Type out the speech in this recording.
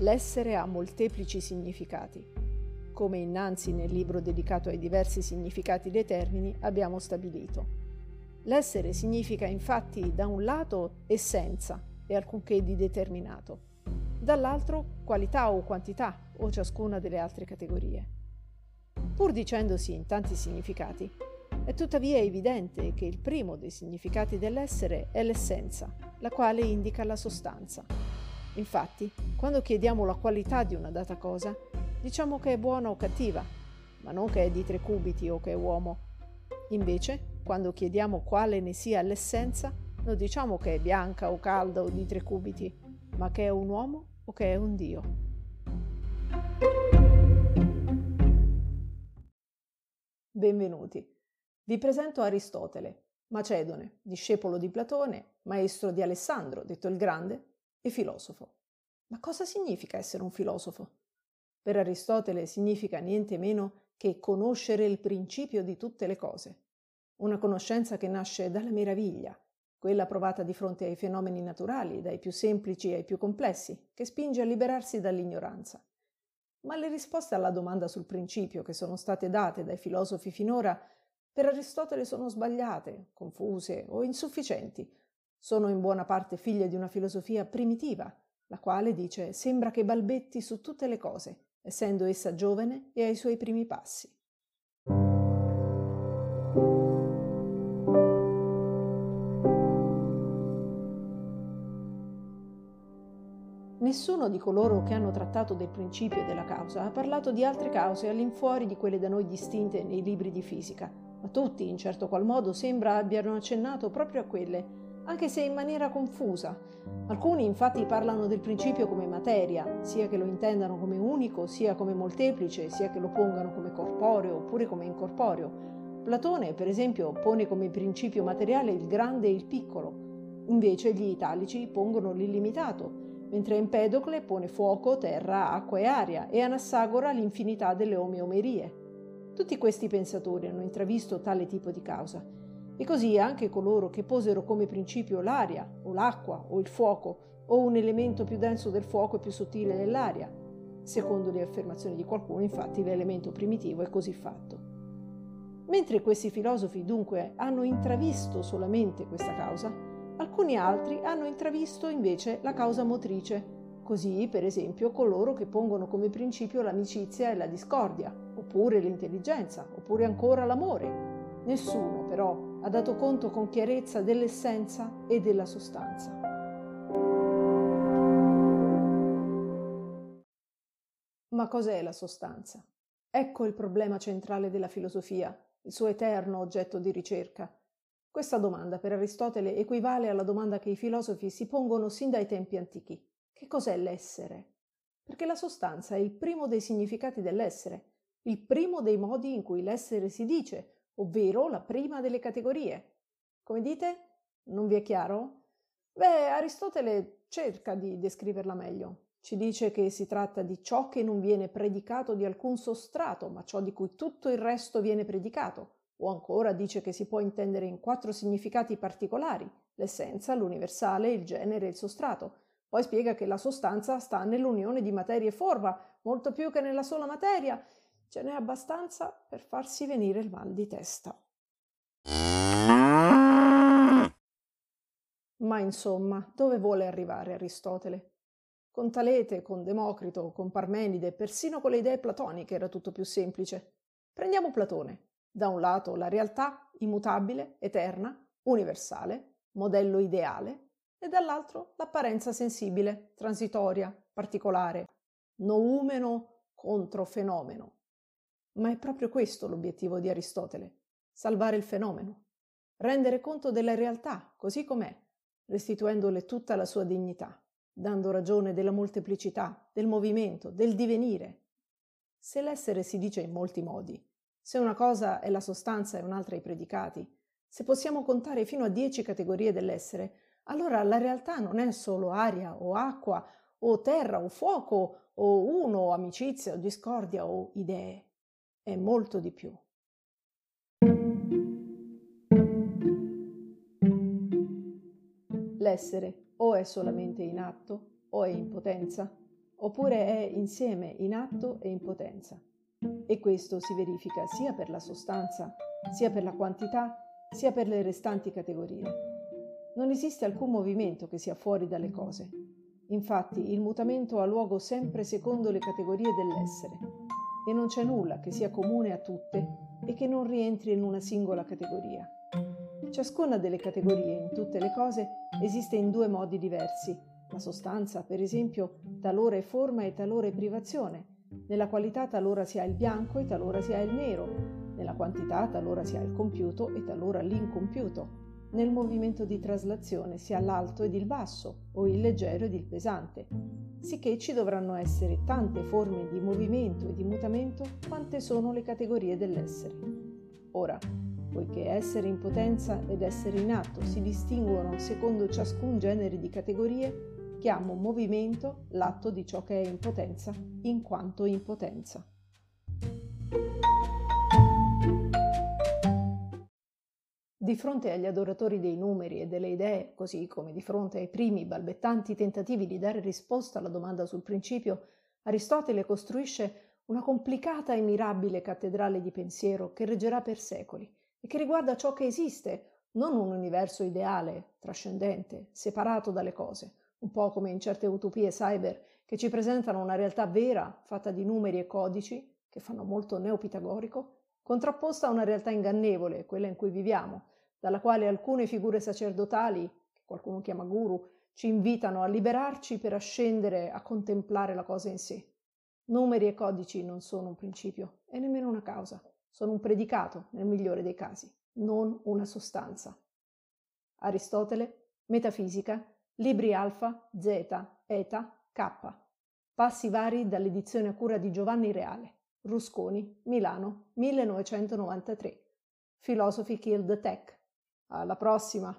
L'essere ha molteplici significati. Come innanzi nel libro dedicato ai diversi significati dei termini abbiamo stabilito. L'essere significa infatti da un lato essenza e alcunché di determinato, dall'altro qualità o quantità o ciascuna delle altre categorie. Pur dicendosi in tanti significati, è tuttavia evidente che il primo dei significati dell'essere è l'essenza, la quale indica la sostanza. Infatti, quando chiediamo la qualità di una data cosa, diciamo che è buona o cattiva, ma non che è di tre cubiti o che è uomo. Invece, quando chiediamo quale ne sia l'essenza, non diciamo che è bianca o calda o di tre cubiti, ma che è un uomo o che è un Dio. Benvenuti. Vi presento Aristotele, Macedone, discepolo di Platone, maestro di Alessandro, detto il Grande, e filosofo. Ma cosa significa essere un filosofo? Per Aristotele significa niente meno che conoscere il principio di tutte le cose. Una conoscenza che nasce dalla meraviglia, quella provata di fronte ai fenomeni naturali, dai più semplici ai più complessi, che spinge a liberarsi dall'ignoranza. Ma le risposte alla domanda sul principio che sono state date dai filosofi finora per Aristotele sono sbagliate, confuse o insufficienti, sono in buona parte figlie di una filosofia primitiva, la quale dice sembra che balbetti su tutte le cose, essendo essa giovane e ai suoi primi passi. Nessuno di coloro che hanno trattato del principio della causa ha parlato di altre cause all'infuori di quelle da noi distinte nei libri di fisica, ma tutti, in certo qual modo, sembra abbiano accennato proprio a quelle, anche se in maniera confusa. Alcuni infatti parlano del principio come materia, sia che lo intendano come unico, sia come molteplice, sia che lo pongano come corporeo oppure come incorporeo. Platone, per esempio, pone come principio materiale il grande e il piccolo, invece gli italici pongono l'illimitato, mentre Empedocle pone fuoco, terra, acqua e aria e Anassagora l'infinità delle omeomerie. Tutti questi pensatori hanno intravisto tale tipo di causa e così anche coloro che posero come principio l'aria o l'acqua o il fuoco o un elemento più denso del fuoco e più sottile dell'aria. Secondo le affermazioni di qualcuno, infatti, l'elemento primitivo è così fatto. Mentre questi filosofi dunque hanno intravisto solamente questa causa, alcuni altri hanno intravisto invece la causa motrice, così per esempio coloro che pongono come principio l'amicizia e la discordia, oppure l'intelligenza, oppure ancora l'amore. Nessuno però ha dato conto con chiarezza dell'essenza e della sostanza. Ma cos'è la sostanza? Ecco il problema centrale della filosofia, il suo eterno oggetto di ricerca. Questa domanda per Aristotele equivale alla domanda che i filosofi si pongono sin dai tempi antichi. Che cos'è l'essere? Perché la sostanza è il primo dei significati dell'essere, il primo dei modi in cui l'essere si dice, ovvero la prima delle categorie. Come dite? Non vi è chiaro? Beh, Aristotele cerca di descriverla meglio. Ci dice che si tratta di ciò che non viene predicato di alcun sostrato, ma ciò di cui tutto il resto viene predicato. O ancora dice che si può intendere in quattro significati particolari, l'essenza, l'universale, il genere e il sostrato. Poi spiega che la sostanza sta nell'unione di materia e forma, molto più che nella sola materia, ce n'è abbastanza per farsi venire il mal di testa. Ma insomma, dove vuole arrivare Aristotele? Con Talete, con Democrito, con Parmenide, persino con le idee platoniche era tutto più semplice. Prendiamo Platone. Da un lato la realtà, immutabile, eterna, universale, modello ideale, e dall'altro l'apparenza sensibile, transitoria, particolare, noumeno contro fenomeno, ma è proprio questo l'obiettivo di Aristotele, salvare il fenomeno, rendere conto della realtà così com'è, restituendole tutta la sua dignità, dando ragione della molteplicità, del movimento, del divenire. Se l'essere si dice in molti modi, se una cosa è la sostanza e un'altra i predicati, se possiamo contare fino a dieci categorie dell'essere, allora la realtà non è solo aria o acqua o terra o fuoco o uno o amicizia o discordia o idee è molto di più. L'essere o è solamente in atto, o è in potenza, oppure è insieme in atto e in potenza. E questo si verifica sia per la sostanza, sia per la quantità, sia per le restanti categorie. Non esiste alcun movimento che sia fuori dalle cose. Infatti il mutamento ha luogo sempre secondo le categorie dell'essere e non c'è nulla che sia comune a tutte e che non rientri in una singola categoria. Ciascuna delle categorie in tutte le cose esiste in due modi diversi. La sostanza, per esempio, talora è forma e talora è privazione. Nella qualità talora si ha il bianco e talora si ha il nero. Nella quantità talora si ha il compiuto e talora l'incompiuto. Nel movimento di traslazione si ha l'alto ed il basso, o il leggero ed il pesante, sicché ci dovranno essere tante forme di movimento e di mutamento quante sono le categorie dell'essere. Ora, poiché essere in potenza ed essere in atto si distinguono secondo ciascun genere di categorie, chiamo movimento l'atto di ciò che è in potenza in quanto in potenza. Di fronte agli adoratori dei numeri e delle idee, così come di fronte ai primi balbettanti tentativi di dare risposta alla domanda sul principio, Aristotele costruisce una complicata e mirabile cattedrale di pensiero che reggerà per secoli e che riguarda ciò che esiste, non un universo ideale, trascendente, separato dalle cose, un po' come in certe utopie cyber che ci presentano una realtà vera, fatta di numeri e codici, che fanno molto neopitagorico, contrapposta a una realtà ingannevole, quella in cui viviamo, dalla quale alcune figure sacerdotali, che qualcuno chiama guru, ci invitano a liberarci per ascendere a contemplare la cosa in sé. Numeri e codici non sono un principio e nemmeno una causa. Sono un predicato, nel migliore dei casi, non una sostanza. Aristotele, Metafisica, libri alfa, zeta, eta, k. Passi vari dall'edizione a cura di Giovanni Reale. Rusconi, Milano, 1993. Philosophy Killed Tech. Alla prossima!